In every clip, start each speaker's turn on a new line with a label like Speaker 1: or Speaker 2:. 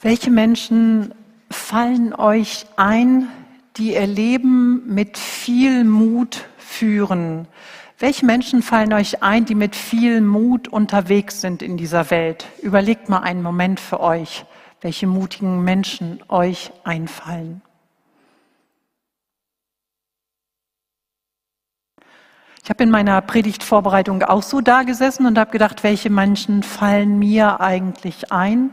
Speaker 1: Welche Menschen fallen euch ein, die ihr Leben mit viel Mut führen? Welche Menschen fallen euch ein, die mit viel Mut unterwegs sind in dieser Welt? Überlegt mal einen Moment für euch, welche mutigen Menschen euch einfallen. Ich habe in meiner Predigtvorbereitung auch so da gesessen und habe gedacht, welche Menschen fallen mir eigentlich ein?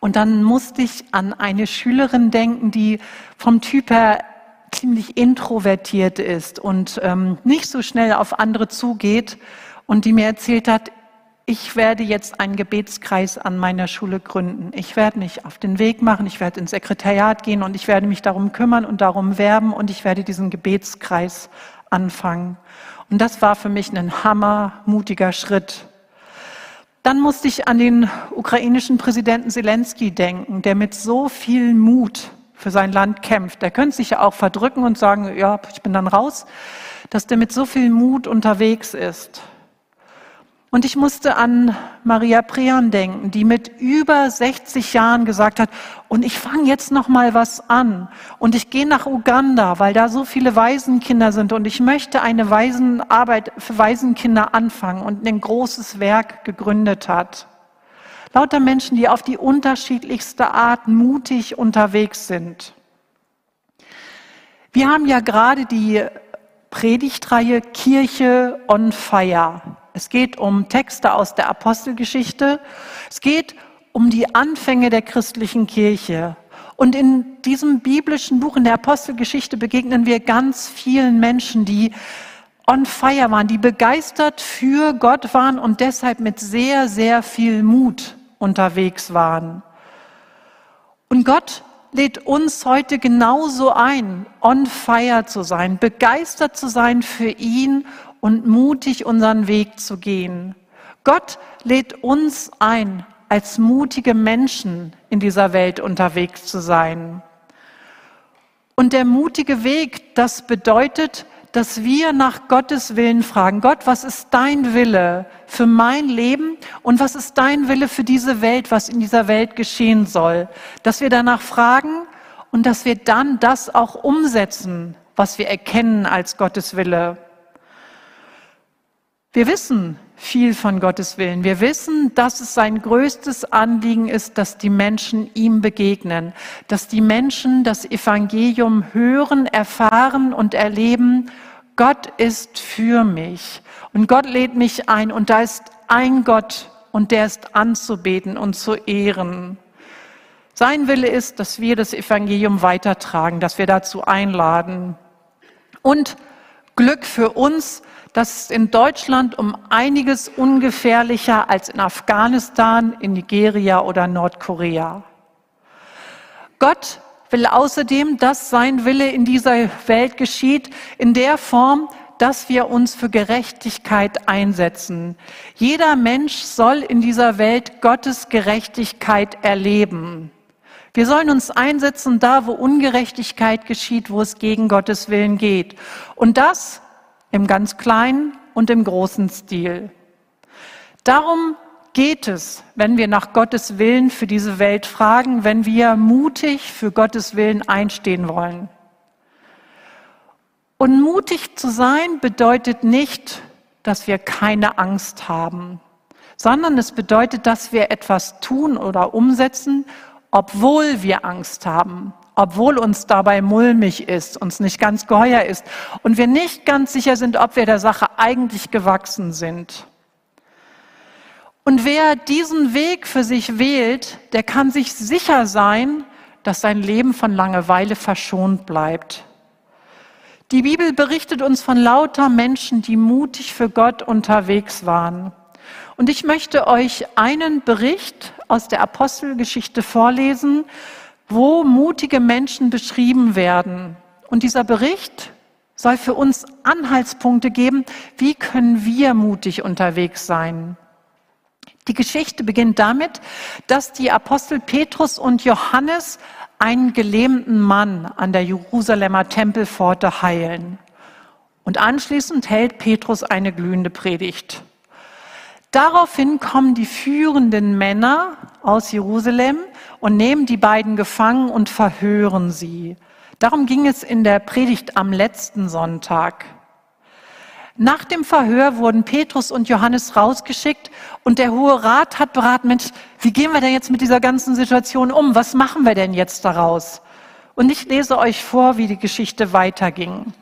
Speaker 1: Und dann musste ich an eine Schülerin denken, die vom Typ her ziemlich introvertiert ist und ähm, nicht so schnell auf andere zugeht und die mir erzählt hat, ich werde jetzt einen Gebetskreis an meiner Schule gründen. Ich werde mich auf den Weg machen, ich werde ins Sekretariat gehen und ich werde mich darum kümmern und darum werben und ich werde diesen Gebetskreis anfangen. Und das war für mich ein hammermutiger Schritt. Dann musste ich an den ukrainischen Präsidenten Zelensky denken, der mit so viel Mut für sein Land kämpft. Der könnte sich ja auch verdrücken und sagen, ja, ich bin dann raus, dass der mit so viel Mut unterwegs ist. Und ich musste an Maria Prean denken, die mit über 60 Jahren gesagt hat, und ich fange jetzt noch mal was an und ich gehe nach Uganda, weil da so viele Waisenkinder sind und ich möchte eine Waisenarbeit für Waisenkinder anfangen und ein großes Werk gegründet hat. Lauter Menschen, die auf die unterschiedlichste Art mutig unterwegs sind. Wir haben ja gerade die Predigtreihe Kirche on Fire es geht um Texte aus der Apostelgeschichte. Es geht um die Anfänge der christlichen Kirche. Und in diesem biblischen Buch in der Apostelgeschichte begegnen wir ganz vielen Menschen, die on fire waren, die begeistert für Gott waren und deshalb mit sehr, sehr viel Mut unterwegs waren. Und Gott lädt uns heute genauso ein, on fire zu sein, begeistert zu sein für ihn und mutig unseren Weg zu gehen. Gott lädt uns ein, als mutige Menschen in dieser Welt unterwegs zu sein. Und der mutige Weg, das bedeutet, dass wir nach Gottes Willen fragen, Gott, was ist dein Wille für mein Leben und was ist dein Wille für diese Welt, was in dieser Welt geschehen soll? Dass wir danach fragen und dass wir dann das auch umsetzen, was wir erkennen als Gottes Wille. Wir wissen viel von Gottes Willen. Wir wissen, dass es sein größtes Anliegen ist, dass die Menschen ihm begegnen, dass die Menschen das Evangelium hören, erfahren und erleben. Gott ist für mich und Gott lädt mich ein und da ist ein Gott und der ist anzubeten und zu ehren. Sein Wille ist, dass wir das Evangelium weitertragen, dass wir dazu einladen. Und Glück für uns, das ist in Deutschland um einiges ungefährlicher als in Afghanistan, in Nigeria oder Nordkorea. Gott will außerdem, dass sein Wille in dieser Welt geschieht, in der Form, dass wir uns für Gerechtigkeit einsetzen. Jeder Mensch soll in dieser Welt Gottes Gerechtigkeit erleben. Wir sollen uns einsetzen da, wo Ungerechtigkeit geschieht, wo es gegen Gottes Willen geht. Und das im ganz kleinen und im großen Stil. Darum geht es, wenn wir nach Gottes Willen für diese Welt fragen, wenn wir mutig für Gottes Willen einstehen wollen. Und mutig zu sein bedeutet nicht, dass wir keine Angst haben, sondern es bedeutet, dass wir etwas tun oder umsetzen, obwohl wir Angst haben, obwohl uns dabei mulmig ist, uns nicht ganz geheuer ist und wir nicht ganz sicher sind, ob wir der Sache eigentlich gewachsen sind. Und wer diesen Weg für sich wählt, der kann sich sicher sein, dass sein Leben von Langeweile verschont bleibt. Die Bibel berichtet uns von lauter Menschen, die mutig für Gott unterwegs waren. Und ich möchte euch einen Bericht aus der Apostelgeschichte vorlesen, wo mutige Menschen beschrieben werden. Und dieser Bericht soll für uns Anhaltspunkte geben, wie können wir mutig unterwegs sein. Die Geschichte beginnt damit, dass die Apostel Petrus und Johannes einen gelähmten Mann an der Jerusalemer Tempelpforte heilen. Und anschließend hält Petrus eine glühende Predigt. Daraufhin kommen die führenden Männer aus Jerusalem und nehmen die beiden gefangen und verhören sie. Darum ging es in der Predigt am letzten Sonntag. Nach dem Verhör wurden Petrus und Johannes rausgeschickt und der Hohe Rat hat beraten, Mensch, wie gehen wir denn jetzt mit dieser ganzen Situation um? Was machen wir denn jetzt daraus? Und ich lese euch vor, wie die Geschichte weiterging.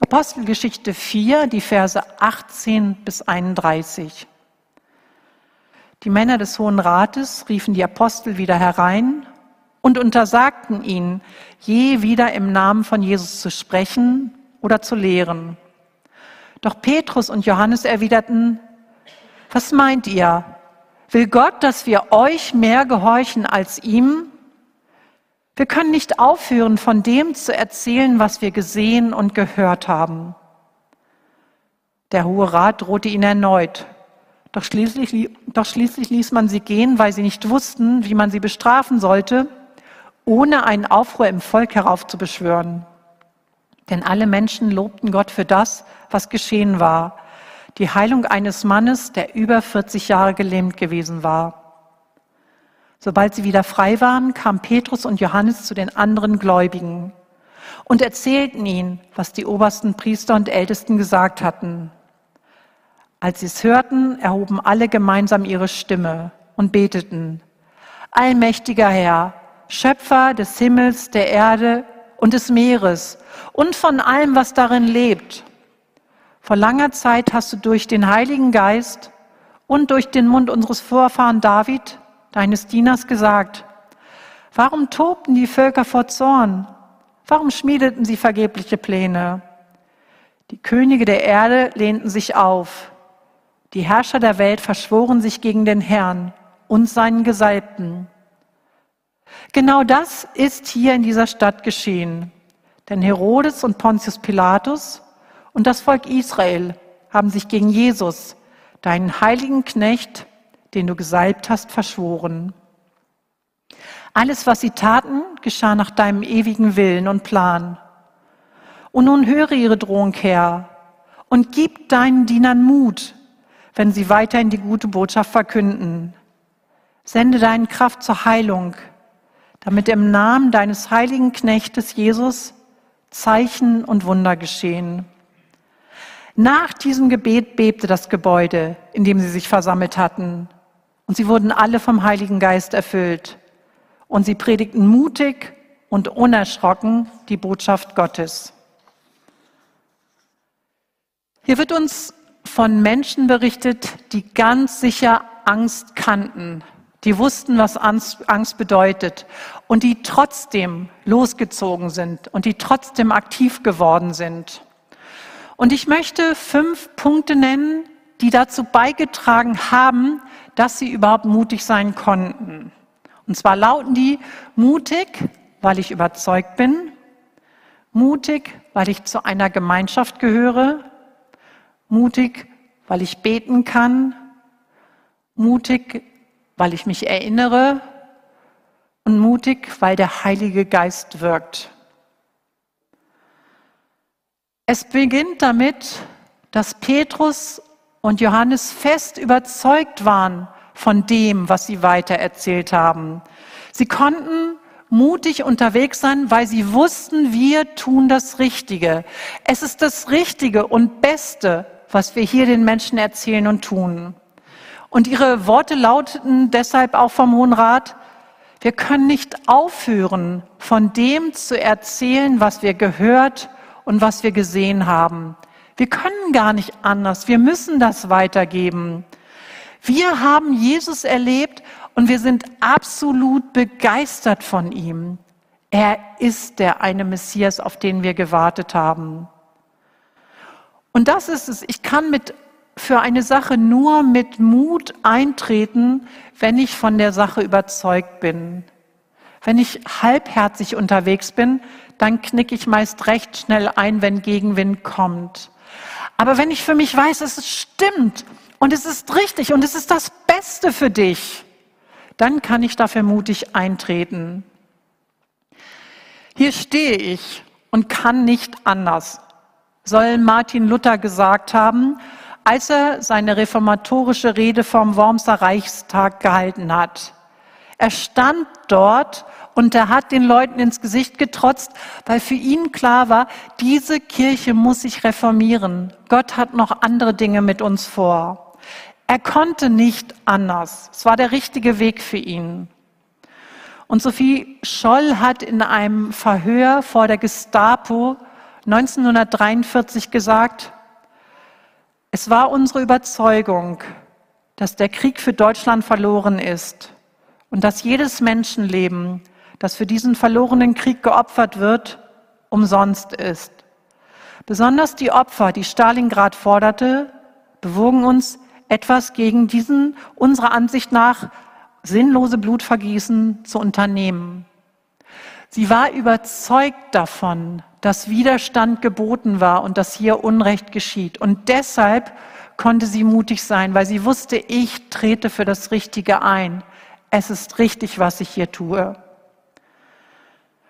Speaker 1: Apostelgeschichte 4, die Verse 18 bis 31. Die Männer des Hohen Rates riefen die Apostel wieder herein und untersagten ihnen, je wieder im Namen von Jesus zu sprechen oder zu lehren. Doch Petrus und Johannes erwiderten, was meint ihr? Will Gott, dass wir euch mehr gehorchen als ihm? Wir können nicht aufhören, von dem zu erzählen, was wir gesehen und gehört haben. Der Hohe Rat drohte ihn erneut. Doch schließlich, doch schließlich ließ man sie gehen, weil sie nicht wussten, wie man sie bestrafen sollte, ohne einen Aufruhr im Volk heraufzubeschwören. Denn alle Menschen lobten Gott für das, was geschehen war, die Heilung eines Mannes, der über 40 Jahre gelähmt gewesen war. Sobald sie wieder frei waren, kamen Petrus und Johannes zu den anderen Gläubigen und erzählten ihnen, was die obersten Priester und Ältesten gesagt hatten. Als sie es hörten, erhoben alle gemeinsam ihre Stimme und beteten, Allmächtiger Herr, Schöpfer des Himmels, der Erde und des Meeres und von allem, was darin lebt, vor langer Zeit hast du durch den Heiligen Geist und durch den Mund unseres Vorfahren David, deines Dieners, gesagt, warum tobten die Völker vor Zorn? Warum schmiedeten sie vergebliche Pläne? Die Könige der Erde lehnten sich auf. Die Herrscher der Welt verschworen sich gegen den Herrn und seinen Gesalbten. Genau das ist hier in dieser Stadt geschehen. Denn Herodes und Pontius Pilatus und das Volk Israel haben sich gegen Jesus, deinen heiligen Knecht, den du gesalbt hast, verschworen. Alles, was sie taten, geschah nach deinem ewigen Willen und Plan. Und nun höre ihre Drohung her und gib deinen Dienern Mut, wenn sie weiterhin die gute Botschaft verkünden. Sende deine Kraft zur Heilung, damit im Namen deines heiligen Knechtes Jesus Zeichen und Wunder geschehen. Nach diesem Gebet bebte das Gebäude, in dem sie sich versammelt hatten. Und sie wurden alle vom Heiligen Geist erfüllt. Und sie predigten mutig und unerschrocken die Botschaft Gottes. Hier wird uns von Menschen berichtet, die ganz sicher Angst kannten, die wussten, was Angst bedeutet und die trotzdem losgezogen sind und die trotzdem aktiv geworden sind. Und ich möchte fünf Punkte nennen, die dazu beigetragen haben, dass sie überhaupt mutig sein konnten. Und zwar lauten die mutig, weil ich überzeugt bin, mutig, weil ich zu einer Gemeinschaft gehöre, mutig, weil ich beten kann, mutig, weil ich mich erinnere und mutig, weil der Heilige Geist wirkt. Es beginnt damit, dass Petrus und Johannes fest überzeugt waren von dem, was sie weitererzählt haben. Sie konnten mutig unterwegs sein, weil sie wussten, wir tun das Richtige. Es ist das Richtige und Beste, was wir hier den Menschen erzählen und tun. Und ihre Worte lauteten deshalb auch vom Hohen Rat, wir können nicht aufhören, von dem zu erzählen, was wir gehört und was wir gesehen haben. Wir können gar nicht anders. Wir müssen das weitergeben. Wir haben Jesus erlebt und wir sind absolut begeistert von ihm. Er ist der eine Messias, auf den wir gewartet haben. Und das ist es. Ich kann mit, für eine Sache nur mit Mut eintreten, wenn ich von der Sache überzeugt bin. Wenn ich halbherzig unterwegs bin, dann knicke ich meist recht schnell ein, wenn Gegenwind kommt. Aber wenn ich für mich weiß, es stimmt und es ist richtig und es ist das Beste für dich, dann kann ich dafür mutig eintreten. Hier stehe ich und kann nicht anders, soll Martin Luther gesagt haben, als er seine reformatorische Rede vom Wormser Reichstag gehalten hat. Er stand dort und er hat den Leuten ins Gesicht getrotzt, weil für ihn klar war, diese Kirche muss sich reformieren. Gott hat noch andere Dinge mit uns vor. Er konnte nicht anders. Es war der richtige Weg für ihn. Und Sophie Scholl hat in einem Verhör vor der Gestapo 1943 gesagt, es war unsere Überzeugung, dass der Krieg für Deutschland verloren ist und dass jedes Menschenleben, das für diesen verlorenen Krieg geopfert wird, umsonst ist. Besonders die Opfer, die Stalingrad forderte, bewogen uns, etwas gegen diesen unserer Ansicht nach sinnlose Blutvergießen zu unternehmen. Sie war überzeugt davon, dass Widerstand geboten war und dass hier Unrecht geschieht. Und deshalb konnte sie mutig sein, weil sie wusste, ich trete für das Richtige ein. Es ist richtig, was ich hier tue.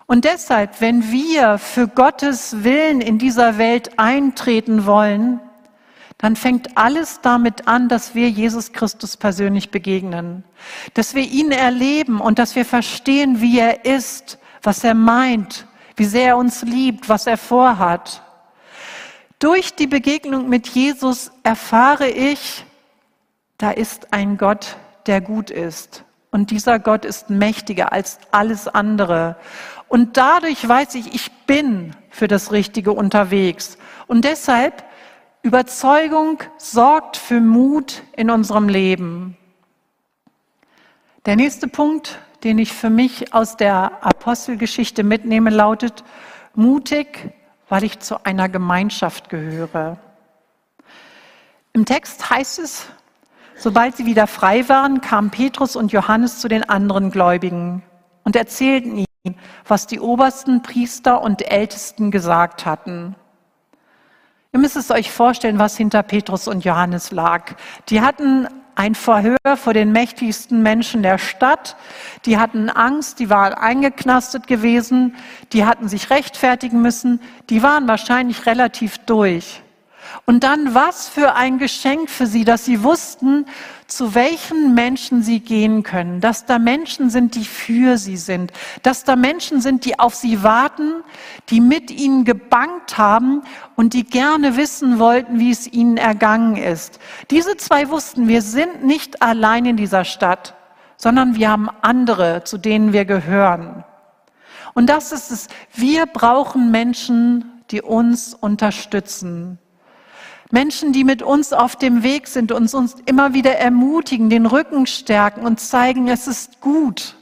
Speaker 1: Und deshalb, wenn wir für Gottes Willen in dieser Welt eintreten wollen, dann fängt alles damit an, dass wir Jesus Christus persönlich begegnen, dass wir ihn erleben und dass wir verstehen, wie er ist, was er meint, wie sehr er uns liebt, was er vorhat. Durch die Begegnung mit Jesus erfahre ich, da ist ein Gott, der gut ist. Und dieser Gott ist mächtiger als alles andere. Und dadurch weiß ich, ich bin für das Richtige unterwegs. Und deshalb Überzeugung sorgt für Mut in unserem Leben. Der nächste Punkt, den ich für mich aus der Apostelgeschichte mitnehme, lautet, mutig, weil ich zu einer Gemeinschaft gehöre. Im Text heißt es, sobald sie wieder frei waren, kamen Petrus und Johannes zu den anderen Gläubigen und erzählten ihnen, was die obersten Priester und Ältesten gesagt hatten. Ihr müsst es euch vorstellen, was hinter Petrus und Johannes lag. Die hatten ein Verhör vor den mächtigsten Menschen der Stadt. Die hatten Angst, die waren eingeknastet gewesen, die hatten sich rechtfertigen müssen, die waren wahrscheinlich relativ durch. Und dann was für ein Geschenk für sie, dass sie wussten, zu welchen Menschen sie gehen können, dass da Menschen sind, die für sie sind, dass da Menschen sind, die auf sie warten, die mit ihnen gebankt haben und die gerne wissen wollten, wie es ihnen ergangen ist. Diese zwei wussten, wir sind nicht allein in dieser Stadt, sondern wir haben andere, zu denen wir gehören. Und das ist es. Wir brauchen Menschen, die uns unterstützen. Menschen, die mit uns auf dem Weg sind und uns immer wieder ermutigen, den Rücken stärken und zeigen, es ist gut,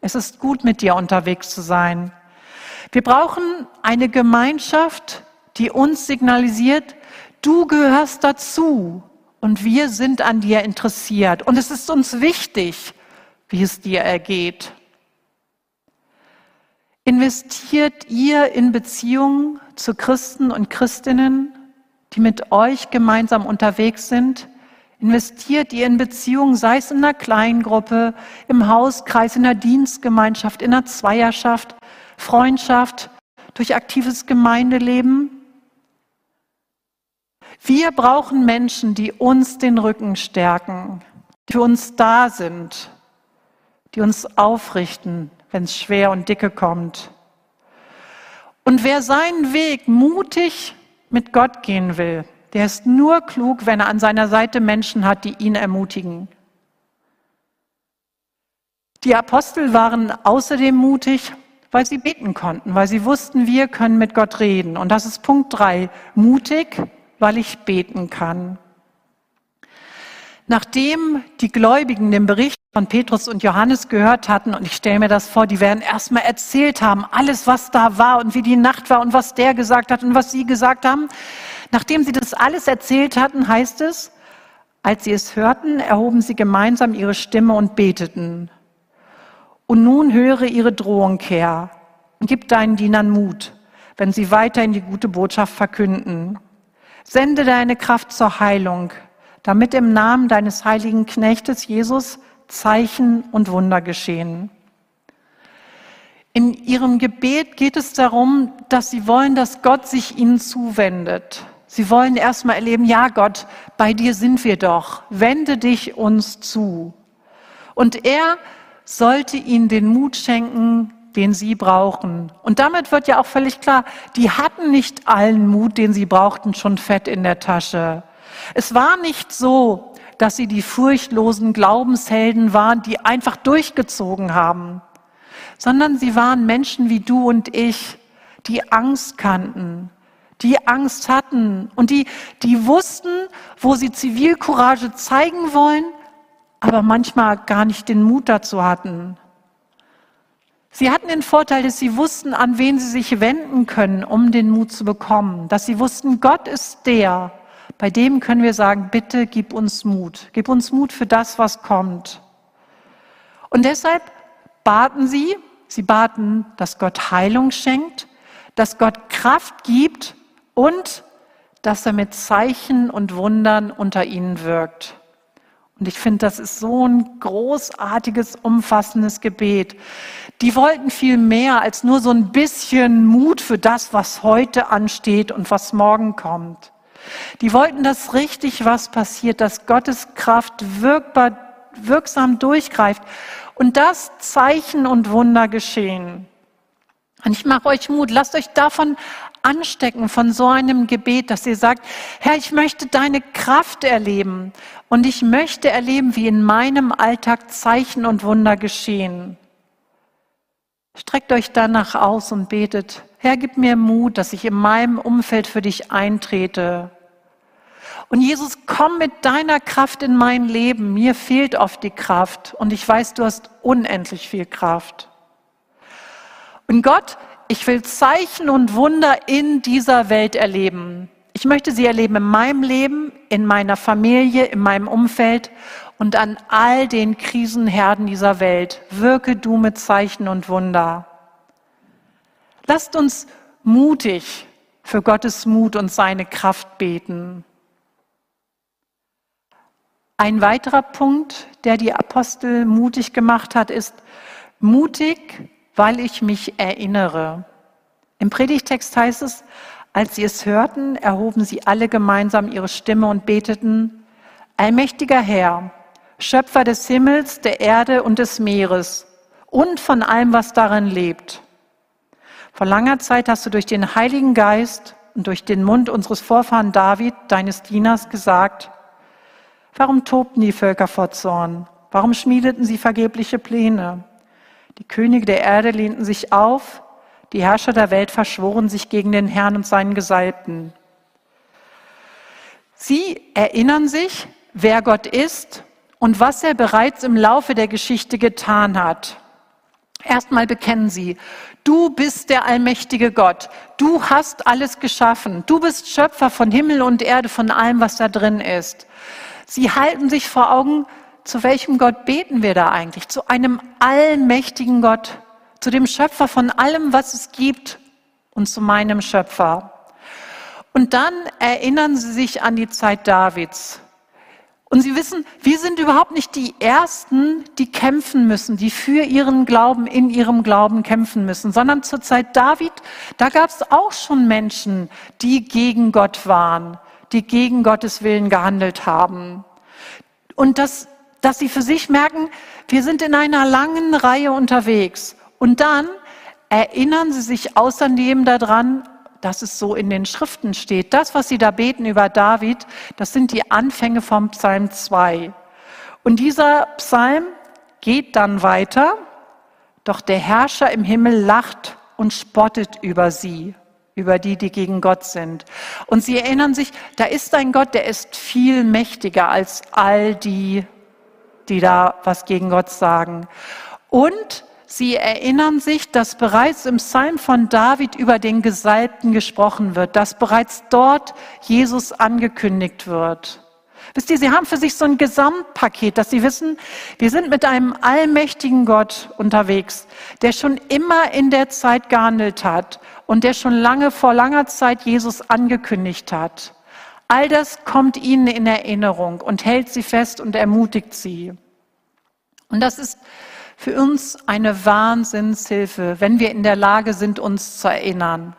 Speaker 1: es ist gut, mit dir unterwegs zu sein. Wir brauchen eine Gemeinschaft, die uns signalisiert, du gehörst dazu und wir sind an dir interessiert und es ist uns wichtig, wie es dir ergeht. Investiert ihr in Beziehungen zu Christen und Christinnen? Die mit euch gemeinsam unterwegs sind. Investiert ihr in Beziehungen, sei es in einer Kleingruppe, im Hauskreis, in der Dienstgemeinschaft, in der Zweierschaft, Freundschaft, durch aktives Gemeindeleben. Wir brauchen Menschen, die uns den Rücken stärken, die für uns da sind, die uns aufrichten, wenn es schwer und dicke kommt. Und wer seinen Weg mutig mit Gott gehen will, der ist nur klug, wenn er an seiner Seite Menschen hat, die ihn ermutigen. Die Apostel waren außerdem mutig, weil sie beten konnten, weil sie wussten, wir können mit Gott reden. Und das ist Punkt drei. Mutig, weil ich beten kann. Nachdem die Gläubigen den Bericht von Petrus und Johannes gehört hatten, und ich stelle mir das vor, die werden erstmal erzählt haben, alles, was da war und wie die Nacht war und was der gesagt hat und was sie gesagt haben. Nachdem sie das alles erzählt hatten, heißt es, als sie es hörten, erhoben sie gemeinsam ihre Stimme und beteten. Und nun höre ihre Drohung her und gib deinen Dienern Mut, wenn sie weiterhin die gute Botschaft verkünden. Sende deine Kraft zur Heilung damit im Namen deines heiligen Knechtes Jesus Zeichen und Wunder geschehen. In ihrem Gebet geht es darum, dass sie wollen, dass Gott sich ihnen zuwendet. Sie wollen erstmal erleben, ja Gott, bei dir sind wir doch, wende dich uns zu. Und er sollte ihnen den Mut schenken, den sie brauchen. Und damit wird ja auch völlig klar, die hatten nicht allen Mut, den sie brauchten, schon fett in der Tasche. Es war nicht so, dass sie die furchtlosen Glaubenshelden waren, die einfach durchgezogen haben, sondern sie waren Menschen wie du und ich, die Angst kannten, die Angst hatten und die, die wussten, wo sie Zivilcourage zeigen wollen, aber manchmal gar nicht den Mut dazu hatten. Sie hatten den Vorteil, dass sie wussten, an wen sie sich wenden können, um den Mut zu bekommen. Dass sie wussten, Gott ist der, bei dem können wir sagen, bitte gib uns Mut. Gib uns Mut für das, was kommt. Und deshalb baten sie, sie baten, dass Gott Heilung schenkt, dass Gott Kraft gibt und dass er mit Zeichen und Wundern unter ihnen wirkt. Und ich finde, das ist so ein großartiges, umfassendes Gebet. Die wollten viel mehr als nur so ein bisschen Mut für das, was heute ansteht und was morgen kommt. Die wollten, dass richtig was passiert, dass Gottes Kraft wirkbar, wirksam durchgreift und dass Zeichen und Wunder geschehen. Und ich mache euch Mut, lasst euch davon anstecken von so einem Gebet, dass ihr sagt, Herr, ich möchte deine Kraft erleben und ich möchte erleben, wie in meinem Alltag Zeichen und Wunder geschehen. Streckt euch danach aus und betet, Herr, gib mir Mut, dass ich in meinem Umfeld für dich eintrete. Und Jesus, komm mit deiner Kraft in mein Leben. Mir fehlt oft die Kraft und ich weiß, du hast unendlich viel Kraft. Und Gott ich will Zeichen und Wunder in dieser Welt erleben. Ich möchte sie erleben in meinem Leben, in meiner Familie, in meinem Umfeld und an all den Krisenherden dieser Welt. Wirke du mit Zeichen und Wunder. Lasst uns mutig für Gottes Mut und seine Kraft beten. Ein weiterer Punkt, der die Apostel mutig gemacht hat, ist mutig weil ich mich erinnere. Im Predigtext heißt es, als sie es hörten, erhoben sie alle gemeinsam ihre Stimme und beteten, Allmächtiger Herr, Schöpfer des Himmels, der Erde und des Meeres und von allem, was darin lebt. Vor langer Zeit hast du durch den Heiligen Geist und durch den Mund unseres Vorfahren David, deines Dieners, gesagt, warum tobten die Völker vor Zorn? Warum schmiedeten sie vergebliche Pläne? Die Könige der Erde lehnten sich auf, die Herrscher der Welt verschworen sich gegen den Herrn und seinen Gesalbten. Sie erinnern sich, wer Gott ist und was er bereits im Laufe der Geschichte getan hat. Erstmal bekennen sie, du bist der allmächtige Gott, du hast alles geschaffen, du bist Schöpfer von Himmel und Erde, von allem, was da drin ist. Sie halten sich vor Augen, zu welchem Gott beten wir da eigentlich? Zu einem allmächtigen Gott, zu dem Schöpfer von allem, was es gibt und zu meinem Schöpfer. Und dann erinnern sie sich an die Zeit Davids. Und sie wissen, wir sind überhaupt nicht die Ersten, die kämpfen müssen, die für ihren Glauben, in ihrem Glauben kämpfen müssen, sondern zur Zeit David, da gab es auch schon Menschen, die gegen Gott waren, die gegen Gottes Willen gehandelt haben. Und das dass sie für sich merken, wir sind in einer langen Reihe unterwegs. Und dann erinnern sie sich außerdem daran, dass es so in den Schriften steht. Das, was sie da beten über David, das sind die Anfänge vom Psalm 2. Und dieser Psalm geht dann weiter, doch der Herrscher im Himmel lacht und spottet über sie, über die, die gegen Gott sind. Und sie erinnern sich, da ist ein Gott, der ist viel mächtiger als all die die da was gegen Gott sagen. Und sie erinnern sich, dass bereits im Psalm von David über den Gesalbten gesprochen wird, dass bereits dort Jesus angekündigt wird. Wisst ihr, sie haben für sich so ein Gesamtpaket, dass sie wissen, wir sind mit einem allmächtigen Gott unterwegs, der schon immer in der Zeit gehandelt hat und der schon lange vor langer Zeit Jesus angekündigt hat. All das kommt ihnen in Erinnerung und hält sie fest und ermutigt sie. Und das ist für uns eine Wahnsinnshilfe, wenn wir in der Lage sind, uns zu erinnern.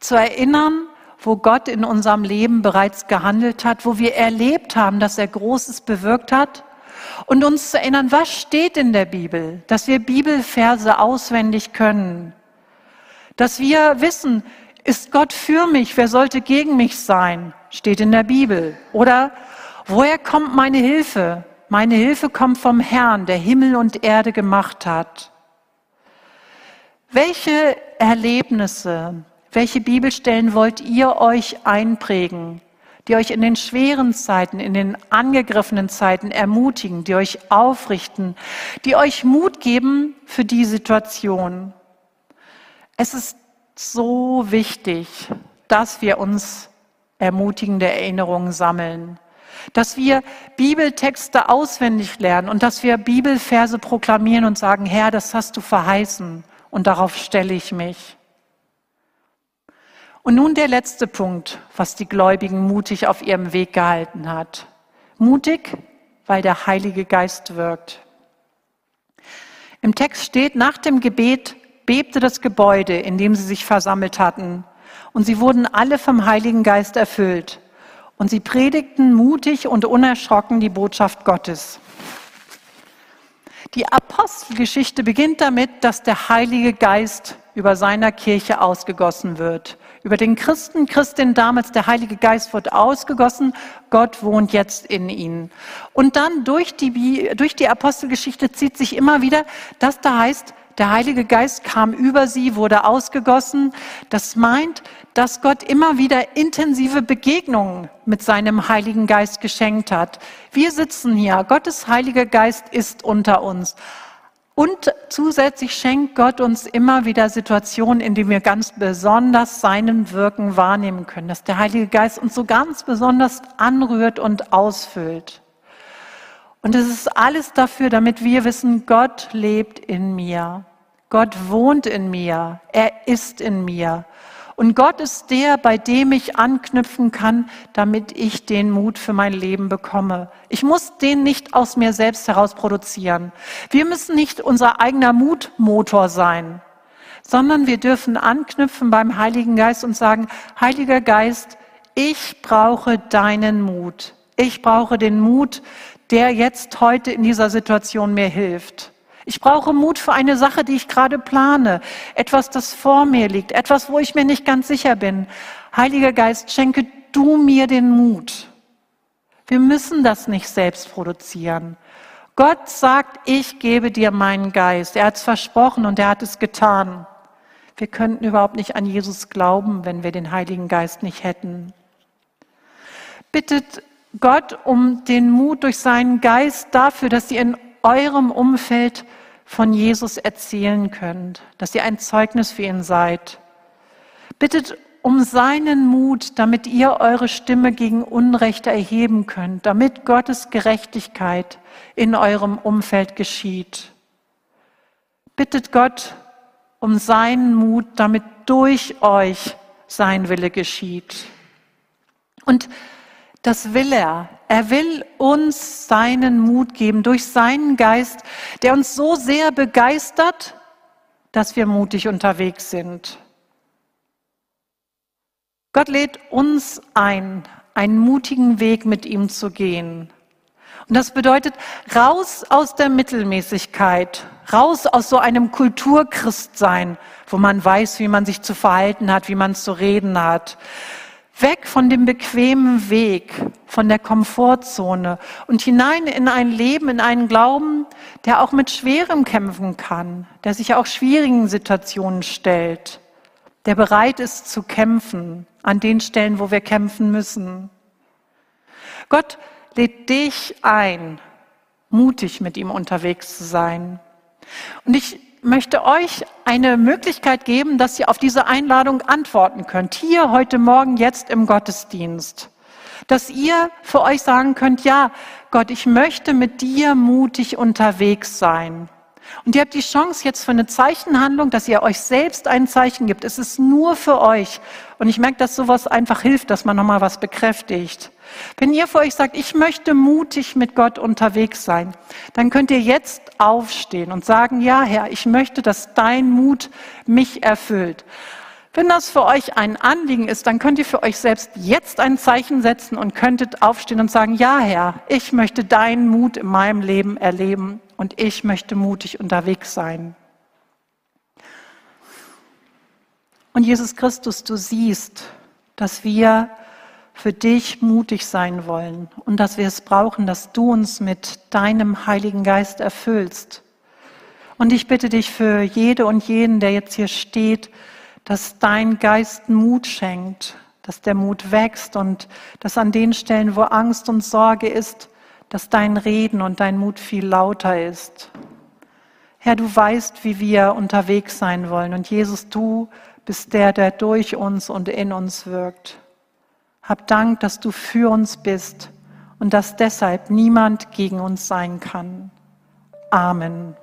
Speaker 1: Zu erinnern, wo Gott in unserem Leben bereits gehandelt hat, wo wir erlebt haben, dass er Großes bewirkt hat und uns zu erinnern, was steht in der Bibel, dass wir Bibelverse auswendig können, dass wir wissen, ist Gott für mich, wer sollte gegen mich sein, steht in der Bibel. Oder woher kommt meine Hilfe? Meine Hilfe kommt vom Herrn, der Himmel und Erde gemacht hat. Welche Erlebnisse, welche Bibelstellen wollt ihr euch einprägen, die euch in den schweren Zeiten, in den angegriffenen Zeiten ermutigen, die euch aufrichten, die euch Mut geben für die Situation? Es ist so wichtig, dass wir uns ermutigende Erinnerungen sammeln, dass wir Bibeltexte auswendig lernen und dass wir Bibelverse proklamieren und sagen, Herr, das hast du verheißen und darauf stelle ich mich. Und nun der letzte Punkt, was die Gläubigen mutig auf ihrem Weg gehalten hat. Mutig, weil der Heilige Geist wirkt. Im Text steht, nach dem Gebet bebte das Gebäude, in dem sie sich versammelt hatten, und sie wurden alle vom Heiligen Geist erfüllt. Und sie predigten mutig und unerschrocken die Botschaft Gottes. Die Apostelgeschichte beginnt damit, dass der Heilige Geist über seiner Kirche ausgegossen wird. Über den Christen, Christin damals, der Heilige Geist wird ausgegossen, Gott wohnt jetzt in ihnen. Und dann durch die, durch die Apostelgeschichte zieht sich immer wieder, dass da heißt, der Heilige Geist kam über sie, wurde ausgegossen. Das meint, dass Gott immer wieder intensive Begegnungen mit seinem Heiligen Geist geschenkt hat. Wir sitzen hier, Gottes Heiliger Geist ist unter uns. Und zusätzlich schenkt Gott uns immer wieder Situationen, in denen wir ganz besonders seinen Wirken wahrnehmen können, dass der Heilige Geist uns so ganz besonders anrührt und ausfüllt. Und es ist alles dafür, damit wir wissen, Gott lebt in mir. Gott wohnt in mir, er ist in mir. Und Gott ist der, bei dem ich anknüpfen kann, damit ich den Mut für mein Leben bekomme. Ich muss den nicht aus mir selbst heraus produzieren. Wir müssen nicht unser eigener Mutmotor sein, sondern wir dürfen anknüpfen beim Heiligen Geist und sagen, Heiliger Geist, ich brauche deinen Mut. Ich brauche den Mut, der jetzt heute in dieser Situation mir hilft. Ich brauche Mut für eine Sache, die ich gerade plane, etwas, das vor mir liegt, etwas, wo ich mir nicht ganz sicher bin. Heiliger Geist, schenke du mir den Mut. Wir müssen das nicht selbst produzieren. Gott sagt, ich gebe dir meinen Geist. Er hat es versprochen und er hat es getan. Wir könnten überhaupt nicht an Jesus glauben, wenn wir den Heiligen Geist nicht hätten. Bittet Gott um den Mut durch seinen Geist dafür, dass ihr in eurem Umfeld von Jesus erzählen könnt, dass ihr ein Zeugnis für ihn seid. Bittet um seinen Mut, damit ihr eure Stimme gegen Unrecht erheben könnt, damit Gottes Gerechtigkeit in eurem Umfeld geschieht. Bittet Gott um seinen Mut, damit durch euch sein Wille geschieht. Und das will er. Er will uns seinen Mut geben durch seinen Geist, der uns so sehr begeistert, dass wir mutig unterwegs sind. Gott lädt uns ein, einen mutigen Weg mit ihm zu gehen. Und das bedeutet raus aus der Mittelmäßigkeit, raus aus so einem Kulturchristsein, wo man weiß, wie man sich zu verhalten hat, wie man zu reden hat, Weg von dem bequemen Weg, von der Komfortzone und hinein in ein Leben, in einen Glauben, der auch mit Schwerem kämpfen kann, der sich auch schwierigen Situationen stellt, der bereit ist zu kämpfen an den Stellen, wo wir kämpfen müssen. Gott lädt dich ein, mutig mit ihm unterwegs zu sein. Und ich möchte euch eine Möglichkeit geben, dass ihr auf diese Einladung antworten könnt. Hier heute Morgen, jetzt im Gottesdienst. Dass ihr für euch sagen könnt, ja, Gott, ich möchte mit dir mutig unterwegs sein. Und ihr habt die Chance jetzt für eine Zeichenhandlung, dass ihr euch selbst ein Zeichen gibt. Es ist nur für euch. Und ich merke, dass sowas einfach hilft, dass man nochmal was bekräftigt. Wenn ihr für euch sagt, ich möchte mutig mit Gott unterwegs sein, dann könnt ihr jetzt aufstehen und sagen, ja Herr, ich möchte, dass dein Mut mich erfüllt. Wenn das für euch ein Anliegen ist, dann könnt ihr für euch selbst jetzt ein Zeichen setzen und könntet aufstehen und sagen, ja Herr, ich möchte deinen Mut in meinem Leben erleben und ich möchte mutig unterwegs sein. Und Jesus Christus, du siehst, dass wir für dich mutig sein wollen und dass wir es brauchen, dass du uns mit deinem Heiligen Geist erfüllst. Und ich bitte dich für jede und jeden, der jetzt hier steht, dass dein Geist Mut schenkt, dass der Mut wächst und dass an den Stellen, wo Angst und Sorge ist, dass dein Reden und dein Mut viel lauter ist. Herr, du weißt, wie wir unterwegs sein wollen. Und Jesus, du bist der, der durch uns und in uns wirkt. Hab Dank, dass du für uns bist und dass deshalb niemand gegen uns sein kann. Amen.